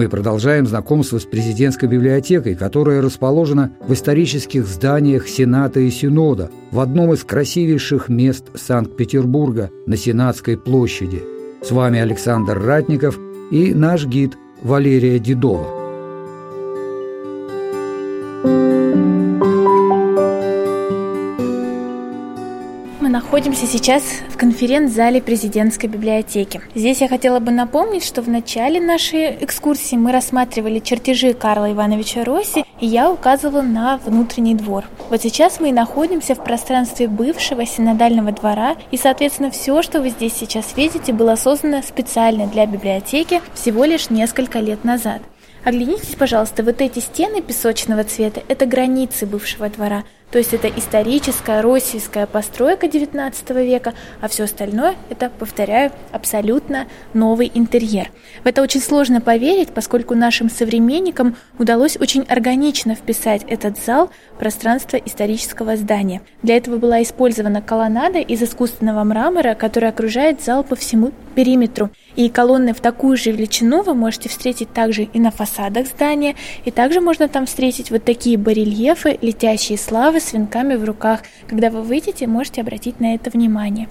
Мы продолжаем знакомство с президентской библиотекой, которая расположена в исторических зданиях Сената и Синода в одном из красивейших мест Санкт-Петербурга на Сенатской площади. С вами Александр Ратников и наш гид Валерия Дедова. Находимся сейчас в конференц-зале президентской библиотеки. Здесь я хотела бы напомнить, что в начале нашей экскурсии мы рассматривали чертежи Карла Ивановича Росси, и я указывала на внутренний двор. Вот сейчас мы и находимся в пространстве бывшего синодального двора, и, соответственно, все, что вы здесь сейчас видите, было создано специально для библиотеки всего лишь несколько лет назад. Оглянитесь, пожалуйста, вот эти стены песочного цвета – это границы бывшего двора – то есть это историческая российская постройка XIX века, а все остальное это, повторяю, абсолютно новый интерьер. В это очень сложно поверить, поскольку нашим современникам удалось очень органично вписать этот зал в пространство исторического здания. Для этого была использована колоннада из искусственного мрамора, которая окружает зал по всему периметру. И колонны в такую же величину вы можете встретить также и на фасадах здания, и также можно там встретить вот такие барельефы, летящие славы с венками в руках. Когда вы выйдете, можете обратить на это внимание.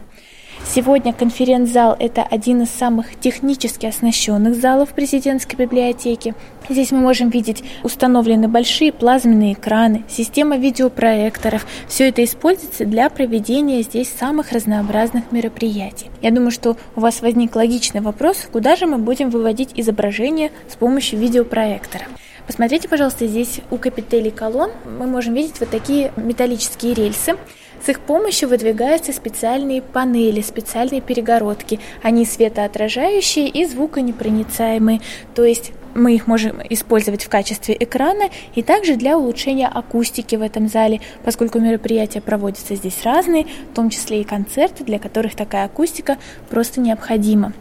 Сегодня конференц-зал – это один из самых технически оснащенных залов президентской библиотеки. Здесь мы можем видеть установлены большие плазменные экраны, система видеопроекторов. Все это используется для проведения здесь самых разнообразных мероприятий. Я думаю, что у вас возник логичный вопрос, куда же мы будем выводить изображение с помощью видеопроектора. Посмотрите, пожалуйста, здесь у капителей колонн мы можем видеть вот такие металлические рельсы. С их помощью выдвигаются специальные панели, специальные перегородки. Они светоотражающие и звуконепроницаемые, то есть мы их можем использовать в качестве экрана и также для улучшения акустики в этом зале, поскольку мероприятия проводятся здесь разные, в том числе и концерты, для которых такая акустика просто необходима.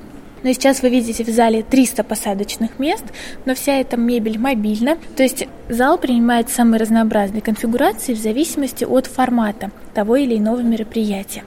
Но сейчас вы видите в зале 300 посадочных мест, но вся эта мебель мобильна, то есть зал принимает самые разнообразные конфигурации в зависимости от формата того или иного мероприятия.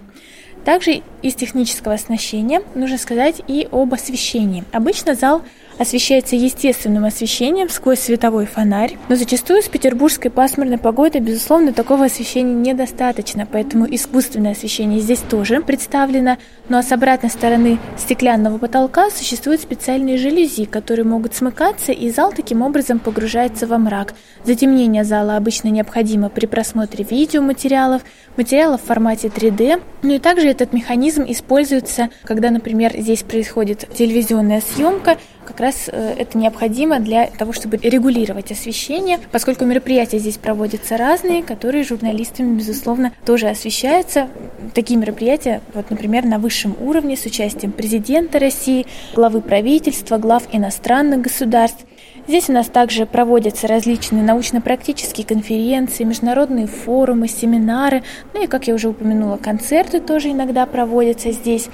Также из технического оснащения нужно сказать и об освещении. Обычно зал освещается естественным освещением сквозь световой фонарь, но зачастую с петербургской пасмурной погодой, безусловно, такого освещения недостаточно, поэтому искусственное освещение здесь тоже представлено, ну а с обратной стороны стеклянного потолка существуют специальные жалюзи, которые могут смыкаться, и зал таким образом погружается во мрак. Затемнение зала обычно необходимо при просмотре видеоматериалов, материалов в формате 3D, ну и также этот механизм используется, когда, например, здесь происходит телевизионная съемка, как раз э, это необходимо для того, чтобы регулировать освещение, поскольку мероприятия здесь проводятся разные, которые журналистами, безусловно, тоже освещаются. Такие мероприятия, вот, например, на высшем уровне с участием президента России, главы правительства, глав иностранных государств. Здесь у нас также проводятся различные научно-практические конференции, международные форумы, семинары, ну и, как я уже упомянула, концерты тоже иногда проводятся здесь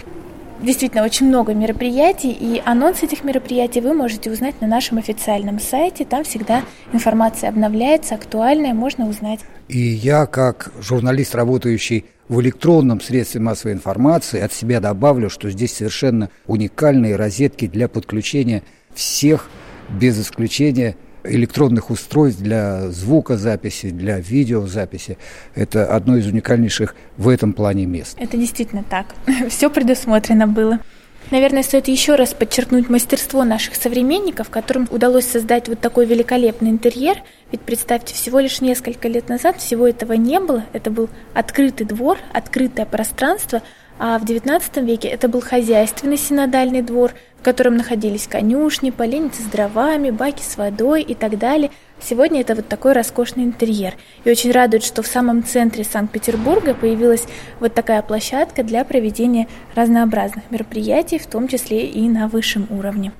действительно очень много мероприятий, и анонс этих мероприятий вы можете узнать на нашем официальном сайте. Там всегда информация обновляется, актуальная, можно узнать. И я, как журналист, работающий в электронном средстве массовой информации, от себя добавлю, что здесь совершенно уникальные розетки для подключения всех, без исключения, электронных устройств для звукозаписи, для видеозаписи. Это одно из уникальнейших в этом плане мест. Это действительно так. Все предусмотрено было. Наверное, стоит еще раз подчеркнуть мастерство наших современников, которым удалось создать вот такой великолепный интерьер. Ведь представьте, всего лишь несколько лет назад всего этого не было. Это был открытый двор, открытое пространство, а в XIX веке это был хозяйственный синодальный двор, котором находились конюшни, поленницы с дровами, баки с водой и так далее. Сегодня это вот такой роскошный интерьер. И очень радует, что в самом центре Санкт-Петербурга появилась вот такая площадка для проведения разнообразных мероприятий, в том числе и на высшем уровне.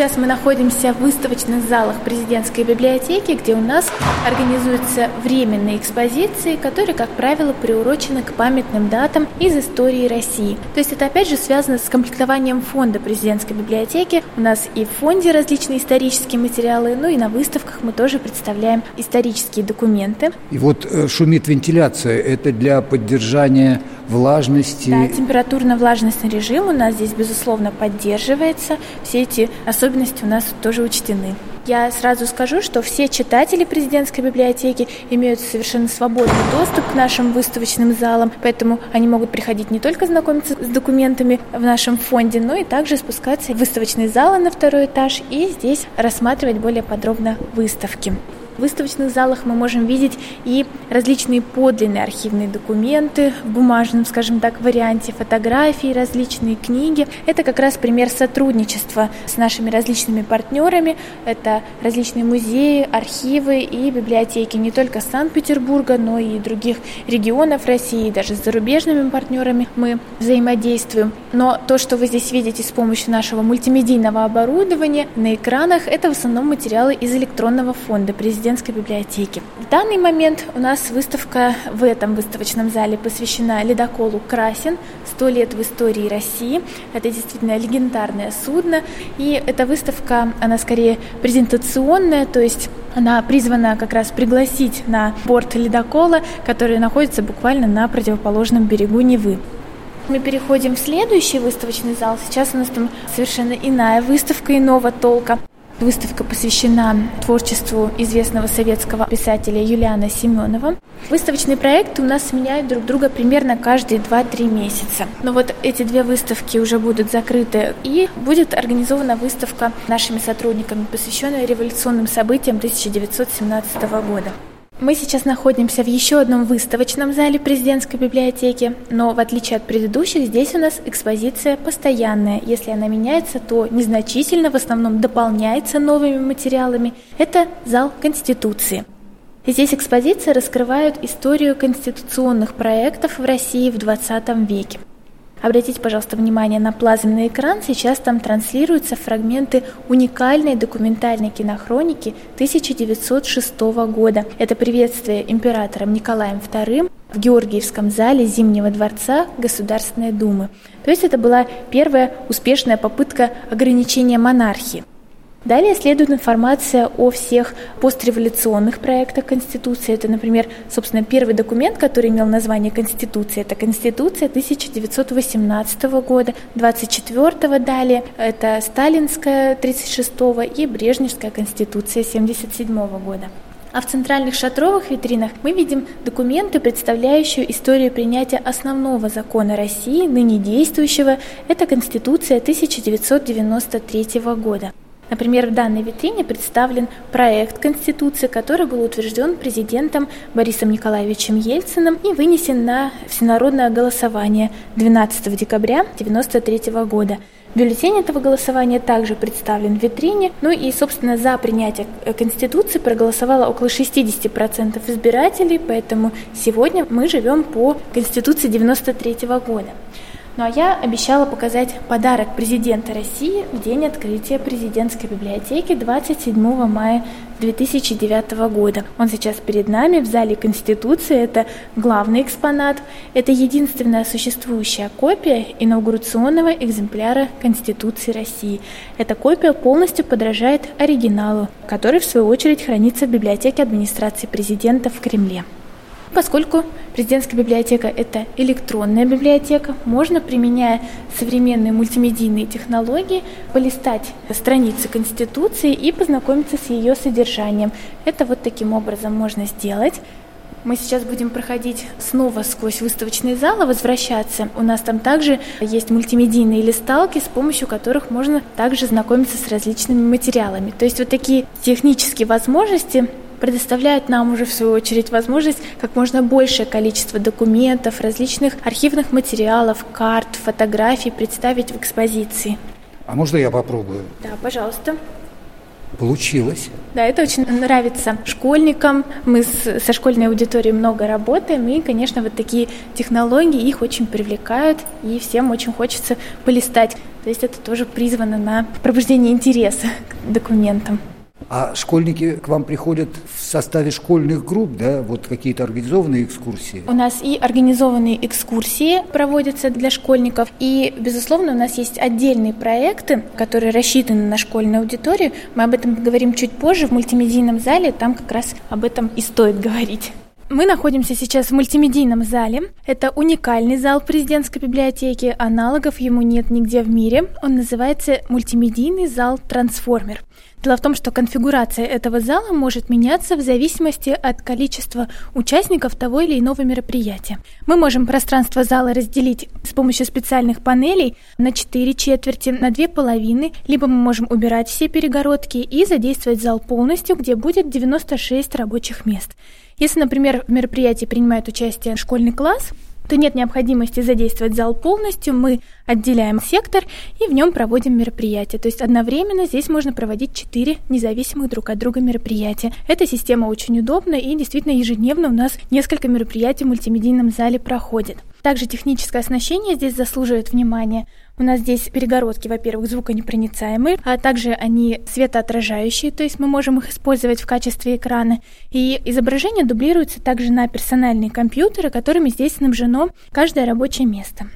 Сейчас мы находимся в выставочных залах президентской библиотеки, где у нас организуются временные экспозиции, которые, как правило, приурочены к памятным датам из истории России. То есть это опять же связано с комплектованием фонда президентской библиотеки. У нас и в фонде различные исторические материалы, ну и на выставках мы тоже представляем исторические документы. И вот э, шумит вентиляция. Это для поддержания влажности? Да, температурно-влажностный режим у нас здесь, безусловно, поддерживается. Все эти особенности у нас тоже учтены. Я сразу скажу, что все читатели президентской библиотеки имеют совершенно свободный доступ к нашим выставочным залам, поэтому они могут приходить не только знакомиться с документами в нашем фонде, но и также спускаться в выставочные залы на второй этаж и здесь рассматривать более подробно выставки. В выставочных залах мы можем видеть и различные подлинные архивные документы в бумажном, скажем так, варианте, фотографии, различные книги. Это как раз пример сотрудничества с нашими различными партнерами. Это различные музеи, архивы и библиотеки не только Санкт-Петербурга, но и других регионов России, даже с зарубежными партнерами мы взаимодействуем. Но то, что вы здесь видите с помощью нашего мультимедийного оборудования на экранах, это в основном материалы из электронного фонда президента президентской библиотеки. В данный момент у нас выставка в этом выставочном зале посвящена ледоколу «Красин. Сто лет в истории России». Это действительно легендарное судно. И эта выставка, она скорее презентационная, то есть она призвана как раз пригласить на борт ледокола, который находится буквально на противоположном берегу Невы. Мы переходим в следующий выставочный зал. Сейчас у нас там совершенно иная выставка иного толка. Выставка посвящена творчеству известного советского писателя Юлиана Семенова. Выставочные проекты у нас сменяют друг друга примерно каждые 2-3 месяца. Но вот эти две выставки уже будут закрыты, и будет организована выставка нашими сотрудниками, посвященная революционным событиям 1917 года. Мы сейчас находимся в еще одном выставочном зале президентской библиотеки, но в отличие от предыдущих, здесь у нас экспозиция постоянная. Если она меняется, то незначительно, в основном дополняется новыми материалами. Это зал Конституции. Здесь экспозиция раскрывает историю конституционных проектов в России в 20 веке. Обратите, пожалуйста, внимание на плазменный экран. Сейчас там транслируются фрагменты уникальной документальной кинохроники 1906 года. Это приветствие императором Николаем II в Георгиевском зале Зимнего дворца Государственной Думы. То есть это была первая успешная попытка ограничения монархии. Далее следует информация о всех постреволюционных проектах Конституции. Это, например, собственно, первый документ, который имел название Конституции. Это Конституция 1918 года, 24 далее это Сталинская 36 и Брежневская Конституция 77 года. А в центральных шатровых витринах мы видим документы, представляющие историю принятия основного закона России, ныне действующего. Это Конституция 1993 года. Например, в данной витрине представлен проект Конституции, который был утвержден президентом Борисом Николаевичем Ельциным и вынесен на всенародное голосование 12 декабря 1993 года. Бюллетень этого голосования также представлен в витрине. Ну и, собственно, за принятие Конституции проголосовало около 60% избирателей, поэтому сегодня мы живем по Конституции 1993 года. Ну а я обещала показать подарок президента России в день открытия президентской библиотеки 27 мая 2009 года. Он сейчас перед нами в зале Конституции. Это главный экспонат. Это единственная существующая копия инаугурационного экземпляра Конституции России. Эта копия полностью подражает оригиналу, который в свою очередь хранится в библиотеке администрации президента в Кремле. Поскольку президентская библиотека – это электронная библиотека, можно, применяя современные мультимедийные технологии, полистать страницы Конституции и познакомиться с ее содержанием. Это вот таким образом можно сделать. Мы сейчас будем проходить снова сквозь выставочные залы, возвращаться. У нас там также есть мультимедийные листалки, с помощью которых можно также знакомиться с различными материалами. То есть вот такие технические возможности предоставляет нам уже в свою очередь возможность как можно большее количество документов, различных архивных материалов, карт, фотографий представить в экспозиции. А можно я попробую? Да, пожалуйста. Получилось. Да, это очень нравится школьникам. Мы с, со школьной аудиторией много работаем, и, конечно, вот такие технологии их очень привлекают, и всем очень хочется полистать То есть это тоже призвано на пробуждение интереса к документам. А школьники к вам приходят в составе школьных групп, да, вот какие-то организованные экскурсии? У нас и организованные экскурсии проводятся для школьников, и, безусловно, у нас есть отдельные проекты, которые рассчитаны на школьную аудиторию. Мы об этом поговорим чуть позже в мультимедийном зале, там как раз об этом и стоит говорить. Мы находимся сейчас в мультимедийном зале. Это уникальный зал президентской библиотеки. Аналогов ему нет нигде в мире. Он называется мультимедийный зал «Трансформер». Дело в том, что конфигурация этого зала может меняться в зависимости от количества участников того или иного мероприятия. Мы можем пространство зала разделить с помощью специальных панелей на четыре четверти, на две половины, либо мы можем убирать все перегородки и задействовать зал полностью, где будет 96 рабочих мест. Если, например, в мероприятии принимает участие школьный класс, то нет необходимости задействовать зал полностью, мы отделяем сектор и в нем проводим мероприятие. То есть одновременно здесь можно проводить четыре независимых друг от друга мероприятия. Эта система очень удобна и действительно ежедневно у нас несколько мероприятий в мультимедийном зале проходит. Также техническое оснащение здесь заслуживает внимания. У нас здесь перегородки, во-первых, звуконепроницаемые, а также они светоотражающие, то есть мы можем их использовать в качестве экрана. И изображение дублируется также на персональные компьютеры, которыми здесь снабжено каждое рабочее место.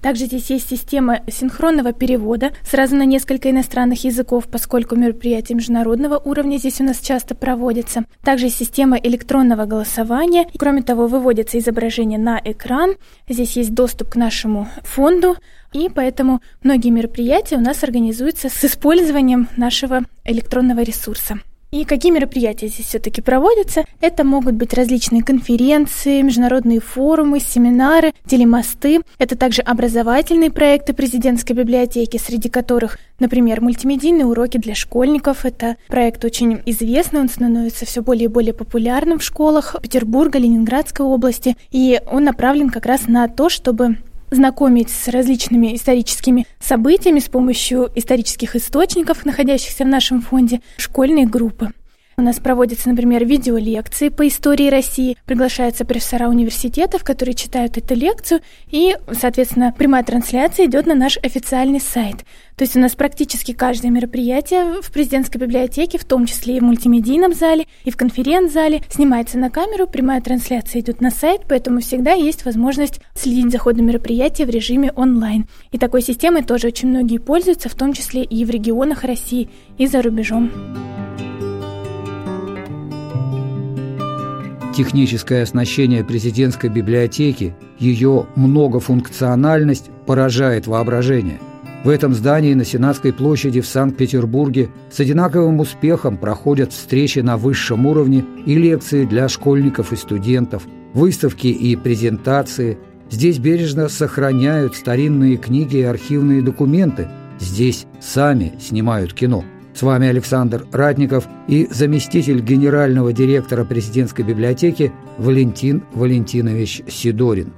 Также здесь есть система синхронного перевода сразу на несколько иностранных языков, поскольку мероприятия международного уровня здесь у нас часто проводятся. Также система электронного голосования. Кроме того, выводится изображение на экран. Здесь есть доступ к нашему фонду, и поэтому многие мероприятия у нас организуются с использованием нашего электронного ресурса. И какие мероприятия здесь все-таки проводятся? Это могут быть различные конференции, международные форумы, семинары, телемосты. Это также образовательные проекты президентской библиотеки, среди которых, например, мультимедийные уроки для школьников. Это проект очень известный, он становится все более и более популярным в школах Петербурга, Ленинградской области. И он направлен как раз на то, чтобы знакомить с различными историческими событиями с помощью исторических источников, находящихся в нашем фонде, школьные группы. У нас проводятся, например, видеолекции по истории России. Приглашаются профессора университетов, которые читают эту лекцию, и, соответственно, прямая трансляция идет на наш официальный сайт. То есть у нас практически каждое мероприятие в президентской библиотеке, в том числе и в мультимедийном зале, и в конференц-зале, снимается на камеру, прямая трансляция идет на сайт, поэтому всегда есть возможность следить за ходом мероприятия в режиме онлайн. И такой системой тоже очень многие пользуются, в том числе и в регионах России, и за рубежом. Техническое оснащение президентской библиотеки, ее многофункциональность поражает воображение. В этом здании на Сенатской площади в Санкт-Петербурге с одинаковым успехом проходят встречи на высшем уровне и лекции для школьников и студентов, выставки и презентации. Здесь бережно сохраняют старинные книги и архивные документы. Здесь сами снимают кино – с вами Александр Ратников и заместитель генерального директора президентской библиотеки Валентин Валентинович Сидорин.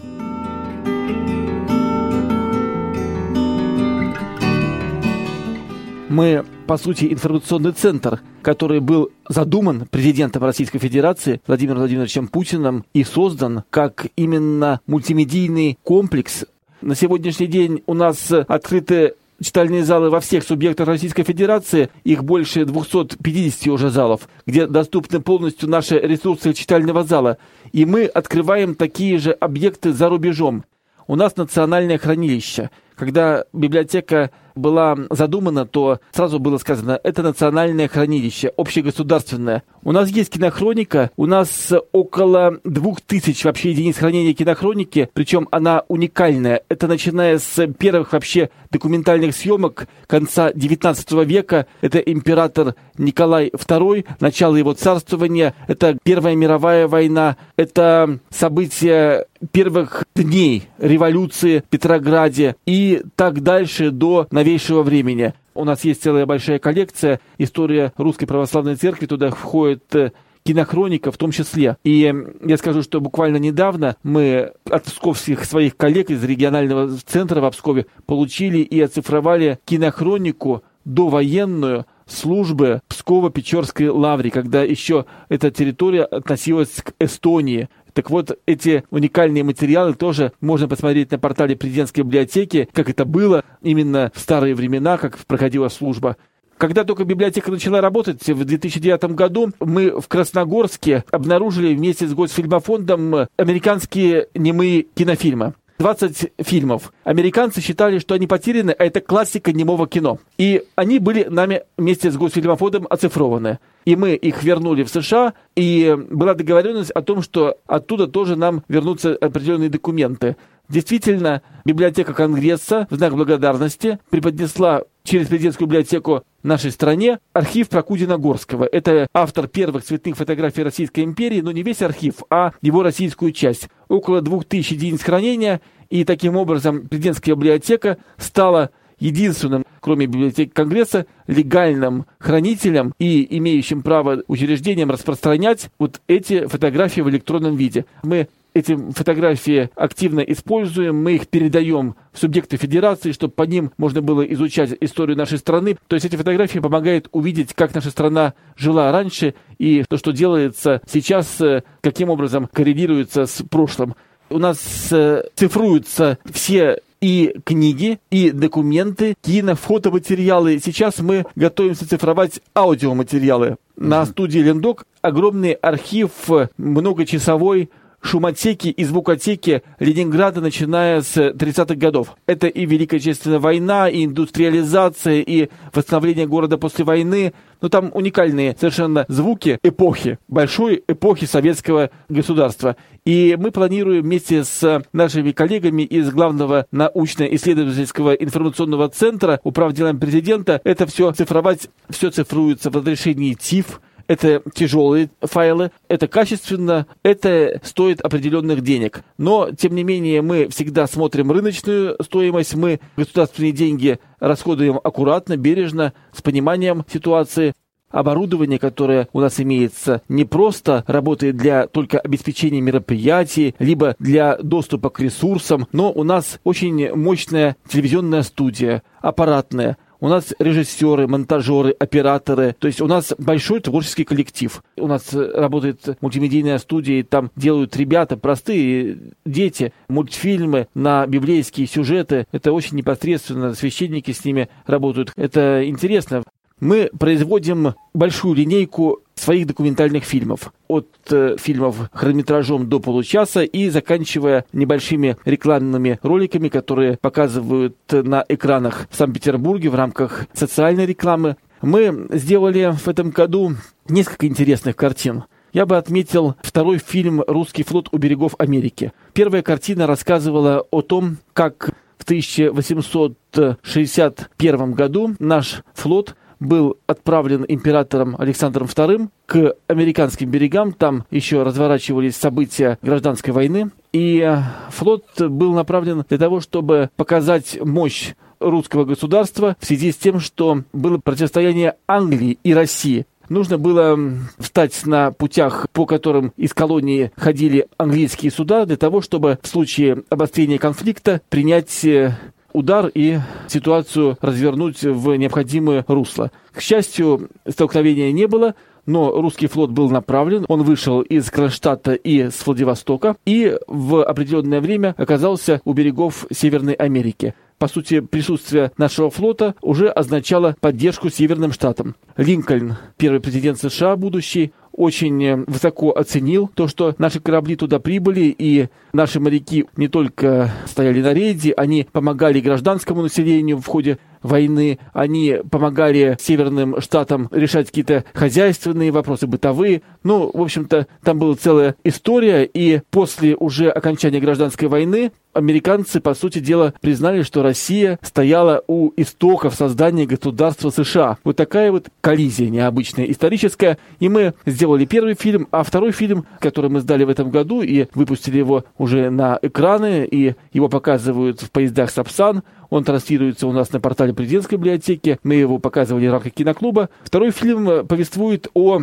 Мы, по сути, информационный центр, который был задуман президентом Российской Федерации Владимиром Владимировичем Путиным и создан как именно мультимедийный комплекс. На сегодняшний день у нас открыты читальные залы во всех субъектах Российской Федерации, их больше 250 уже залов, где доступны полностью наши ресурсы читального зала. И мы открываем такие же объекты за рубежом. У нас национальное хранилище. Когда библиотека была задумана, то сразу было сказано, это национальное хранилище, общегосударственное. У нас есть кинохроника, у нас около двух тысяч вообще единиц хранения кинохроники, причем она уникальная. Это начиная с первых вообще документальных съемок конца 19 века. Это император Николай II, начало его царствования, это Первая мировая война, это события первых дней революции в Петрограде и так дальше до новейшего времени. У нас есть целая большая коллекция. История Русской Православной Церкви туда входит э, кинохроника в том числе. И я скажу, что буквально недавно мы от псковских своих коллег из регионального центра в Пскове получили и оцифровали кинохронику довоенную службы Псково-Печорской лавре, когда еще эта территория относилась к Эстонии. Так вот, эти уникальные материалы тоже можно посмотреть на портале президентской библиотеки, как это было именно в старые времена, как проходила служба. Когда только библиотека начала работать в 2009 году, мы в Красногорске обнаружили вместе с Госфильмофондом американские немые кинофильмы. 20 фильмов. Американцы считали, что они потеряны, а это классика немого кино. И они были нами вместе с Госфильмофондом оцифрованы. И мы их вернули в США, и была договоренность о том, что оттуда тоже нам вернутся определенные документы. Действительно, библиотека Конгресса в знак благодарности преподнесла через президентскую библиотеку нашей стране архив Прокудина-Горского. Это автор первых цветных фотографий Российской империи, но не весь архив, а его российскую часть. Около двух тысяч единиц хранения, и таким образом президентская библиотека стала единственным, кроме библиотеки Конгресса, легальным хранителем и имеющим право учреждением распространять вот эти фотографии в электронном виде. Мы эти фотографии активно используем, мы их передаем в субъекты федерации, чтобы по ним можно было изучать историю нашей страны. То есть эти фотографии помогают увидеть, как наша страна жила раньше и то, что делается сейчас, э, каким образом коррелируется с прошлым. У нас э, цифруются все и книги, и документы, кино, фотоматериалы. Сейчас мы готовимся цифровать аудиоматериалы. На студии Лендок огромный архив многочасовой шумотеки и звукотеки Ленинграда, начиная с 30-х годов. Это и Великая Отечественная война, и индустриализация, и восстановление города после войны. Но там уникальные совершенно звуки эпохи, большой эпохи советского государства. И мы планируем вместе с нашими коллегами из Главного научно-исследовательского информационного центра управ делами президента это все цифровать. Все цифруется в разрешении ТИФ, это тяжелые файлы, это качественно, это стоит определенных денег. Но, тем не менее, мы всегда смотрим рыночную стоимость, мы государственные деньги расходуем аккуратно, бережно, с пониманием ситуации. Оборудование, которое у нас имеется, не просто работает для только обеспечения мероприятий, либо для доступа к ресурсам, но у нас очень мощная телевизионная студия, аппаратная, у нас режиссеры, монтажеры, операторы. То есть у нас большой творческий коллектив. У нас работает мультимедийная студия, и там делают ребята, простые дети, мультфильмы на библейские сюжеты. Это очень непосредственно, священники с ними работают. Это интересно мы производим большую линейку своих документальных фильмов. От э, фильмов хронометражом до получаса и заканчивая небольшими рекламными роликами, которые показывают на экранах в Санкт-Петербурге в рамках социальной рекламы. Мы сделали в этом году несколько интересных картин. Я бы отметил второй фильм «Русский флот у берегов Америки». Первая картина рассказывала о том, как в 1861 году наш флот был отправлен императором Александром II к американским берегам. Там еще разворачивались события гражданской войны. И э, флот был направлен для того, чтобы показать мощь русского государства в связи с тем, что было противостояние Англии и России. Нужно было встать на путях, по которым из колонии ходили английские суда, для того, чтобы в случае обострения конфликта принять э, удар и ситуацию развернуть в необходимое русло. К счастью, столкновения не было, но русский флот был направлен, он вышел из Кронштадта и с Владивостока и в определенное время оказался у берегов Северной Америки. По сути, присутствие нашего флота уже означало поддержку Северным Штатам. Линкольн, первый президент США будущий, очень э, высоко оценил то, что наши корабли туда прибыли, и наши моряки не только стояли на рейде, они помогали гражданскому населению в ходе войны, они помогали северным штатам решать какие-то хозяйственные вопросы, бытовые. Ну, в общем-то, там была целая история, и после уже окончания гражданской войны американцы, по сути дела, признали, что Россия стояла у истоков создания государства США. Вот такая вот коллизия необычная, историческая. И мы сделали первый фильм, а второй фильм, который мы сдали в этом году и выпустили его уже на экраны, и его показывают в поездах Сапсан, он транслируется у нас на портале президентской библиотеки. Мы его показывали в рамках киноклуба. Второй фильм повествует о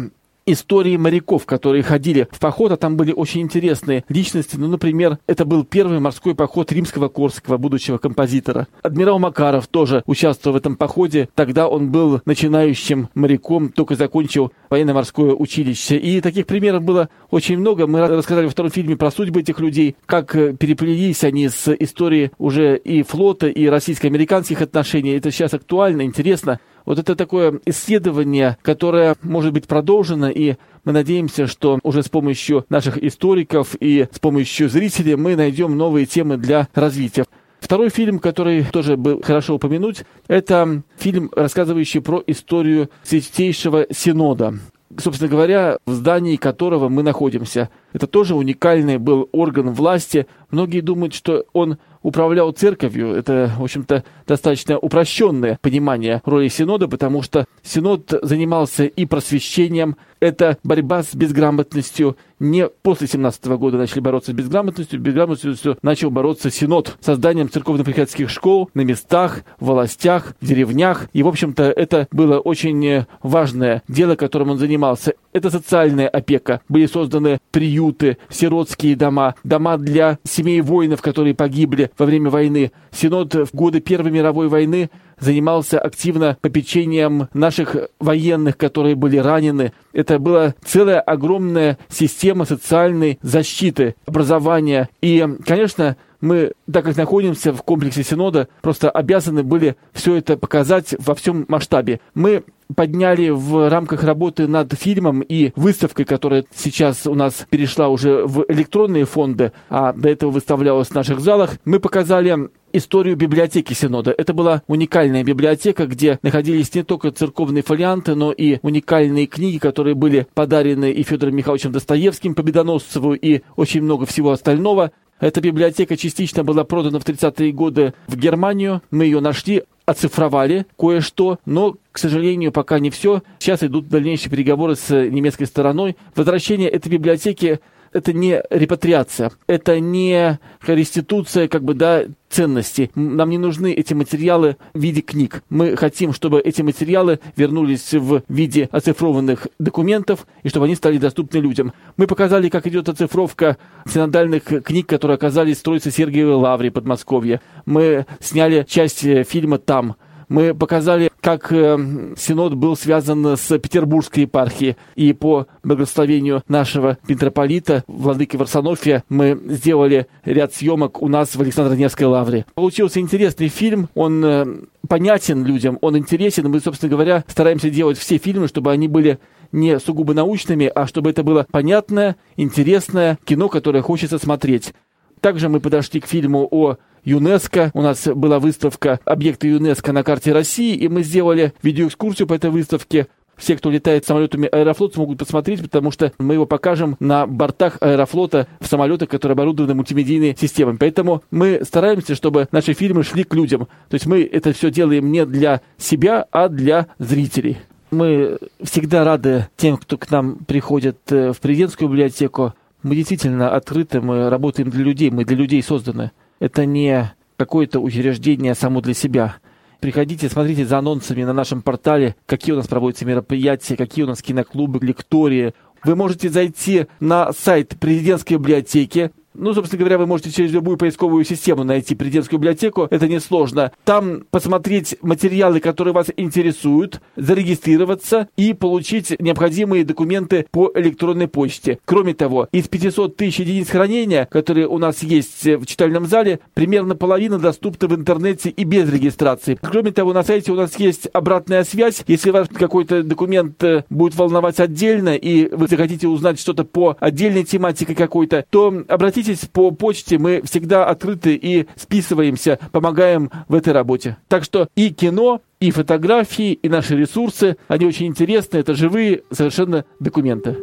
истории моряков, которые ходили в поход, а там были очень интересные личности. Ну, например, это был первый морской поход римского Корского, будущего композитора. Адмирал Макаров тоже участвовал в этом походе. Тогда он был начинающим моряком, только закончил военно-морское училище. И таких примеров было очень много. Мы рассказали во втором фильме про судьбы этих людей, как э, переплелись они с историей уже и флота, и российско-американских отношений. Это сейчас актуально, интересно. Вот это такое исследование, которое может быть продолжено, и мы надеемся, что уже с помощью наших историков и с помощью зрителей мы найдем новые темы для развития. Второй фильм, который тоже был хорошо упомянуть, это фильм, рассказывающий про историю Святейшего Синода собственно говоря, в здании которого мы находимся. Это тоже уникальный был орган власти. Многие думают, что он управлял церковью. Это, в общем-то, достаточно упрощенное понимание роли Синода, потому что Синод занимался и просвещением, это борьба с безграмотностью. Не после 17 года начали бороться с безграмотностью, безграмотностью начал бороться Синод созданием церковно-приходских школ на местах, в властях, в деревнях. И, в общем-то, это было очень важное дело, которым он занимался. Это социальная опека. Были созданы приюты, сиротские дома, дома для семей воинов, которые погибли во время войны. Синод в годы Первой мировой войны занимался активно попечением наших военных, которые были ранены. Это была целая огромная система социальной защиты, образования. И, конечно, мы, так как находимся в комплексе Синода, просто обязаны были все это показать во всем масштабе. Мы подняли в рамках работы над фильмом и выставкой, которая сейчас у нас перешла уже в электронные фонды, а до этого выставлялась в наших залах, мы показали историю библиотеки Синода. Это была уникальная библиотека, где находились не только церковные фолианты, но и уникальные книги, которые были подарены и Федором Михайловичем Достоевским, Победоносцеву и очень много всего остального. Эта библиотека частично была продана в 30-е годы в Германию. Мы ее нашли, оцифровали кое-что, но, к сожалению, пока не все. Сейчас идут дальнейшие переговоры с немецкой стороной. Возвращение этой библиотеки это не репатриация, это не реституция, как бы, да, ценностей. Нам не нужны эти материалы в виде книг. Мы хотим, чтобы эти материалы вернулись в виде оцифрованных документов и чтобы они стали доступны людям. Мы показали, как идет оцифровка синодальных книг, которые оказались в Троице Сергиевой Лавре Подмосковье. Мы сняли часть э, фильма там. Мы показали, как э, Синод был связан с Петербургской епархией. И по благословению нашего митрополита, владыки Варсонофия, мы сделали ряд съемок у нас в Александро-Невской лавре. Получился интересный фильм. Он э, понятен людям, он интересен. Мы, собственно говоря, стараемся делать все фильмы, чтобы они были не сугубо научными, а чтобы это было понятное, интересное кино, которое хочется смотреть. Также мы подошли к фильму о ЮНЕСКО. У нас была выставка объекты ЮНЕСКО на карте России, и мы сделали видеоэкскурсию по этой выставке. Все, кто летает самолетами Аэрофлота, смогут посмотреть, потому что мы его покажем на бортах Аэрофлота в самолетах, которые оборудованы мультимедийной системой. Поэтому мы стараемся, чтобы наши фильмы шли к людям. То есть мы это все делаем не для себя, а для зрителей. Мы всегда рады тем, кто к нам приходит э, в президентскую библиотеку. Мы действительно открыты, мы работаем для людей, мы для людей созданы. Это не какое-то учреждение само для себя. Приходите, смотрите за анонсами на нашем портале, какие у нас проводятся мероприятия, какие у нас киноклубы, лектории. Вы можете зайти на сайт президентской библиотеки, ну, собственно говоря, вы можете через любую поисковую систему найти президентскую библиотеку, это несложно. Там посмотреть материалы, которые вас интересуют, зарегистрироваться и получить необходимые документы по электронной почте. Кроме того, из 500 тысяч единиц хранения, которые у нас есть в читальном зале, примерно половина доступна в интернете и без регистрации. Кроме того, на сайте у нас есть обратная связь. Если вас какой-то документ э, будет волновать отдельно, и вы захотите узнать что-то по отдельной тематике какой-то, то обратитесь обратитесь по почте, мы всегда открыты и списываемся, помогаем в этой работе. Так что и кино, и фотографии, и наши ресурсы, они очень интересны, это живые совершенно документы.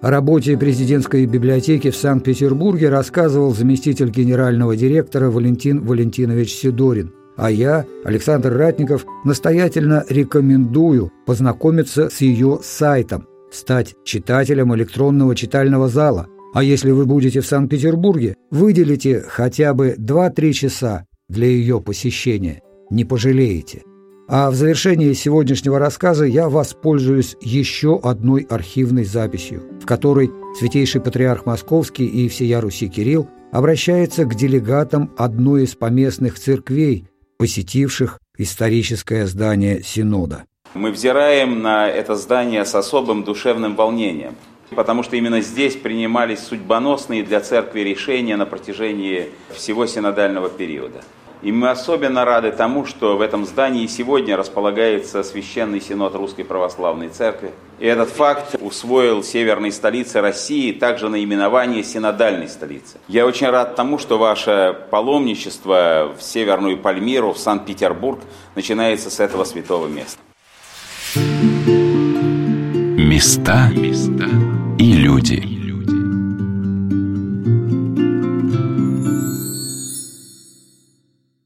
О работе президентской библиотеки в Санкт-Петербурге рассказывал заместитель генерального директора Валентин Валентинович Сидорин – а я, Александр Ратников, настоятельно рекомендую познакомиться с ее сайтом, стать читателем электронного читального зала. А если вы будете в Санкт-Петербурге, выделите хотя бы 2-3 часа для ее посещения. Не пожалеете. А в завершении сегодняшнего рассказа я воспользуюсь еще одной архивной записью, в которой Святейший Патриарх Московский и всея Руси Кирилл обращается к делегатам одной из поместных церквей, посетивших историческое здание Синода. Мы взираем на это здание с особым душевным волнением, потому что именно здесь принимались судьбоносные для церкви решения на протяжении всего синодального периода. И мы особенно рады тому, что в этом здании сегодня располагается Священный Синод Русской Православной Церкви. И этот факт усвоил северной столице России также наименование синодальной столицы. Я очень рад тому, что ваше паломничество в Северную Пальмиру, в Санкт-Петербург начинается с этого святого места. Места и люди.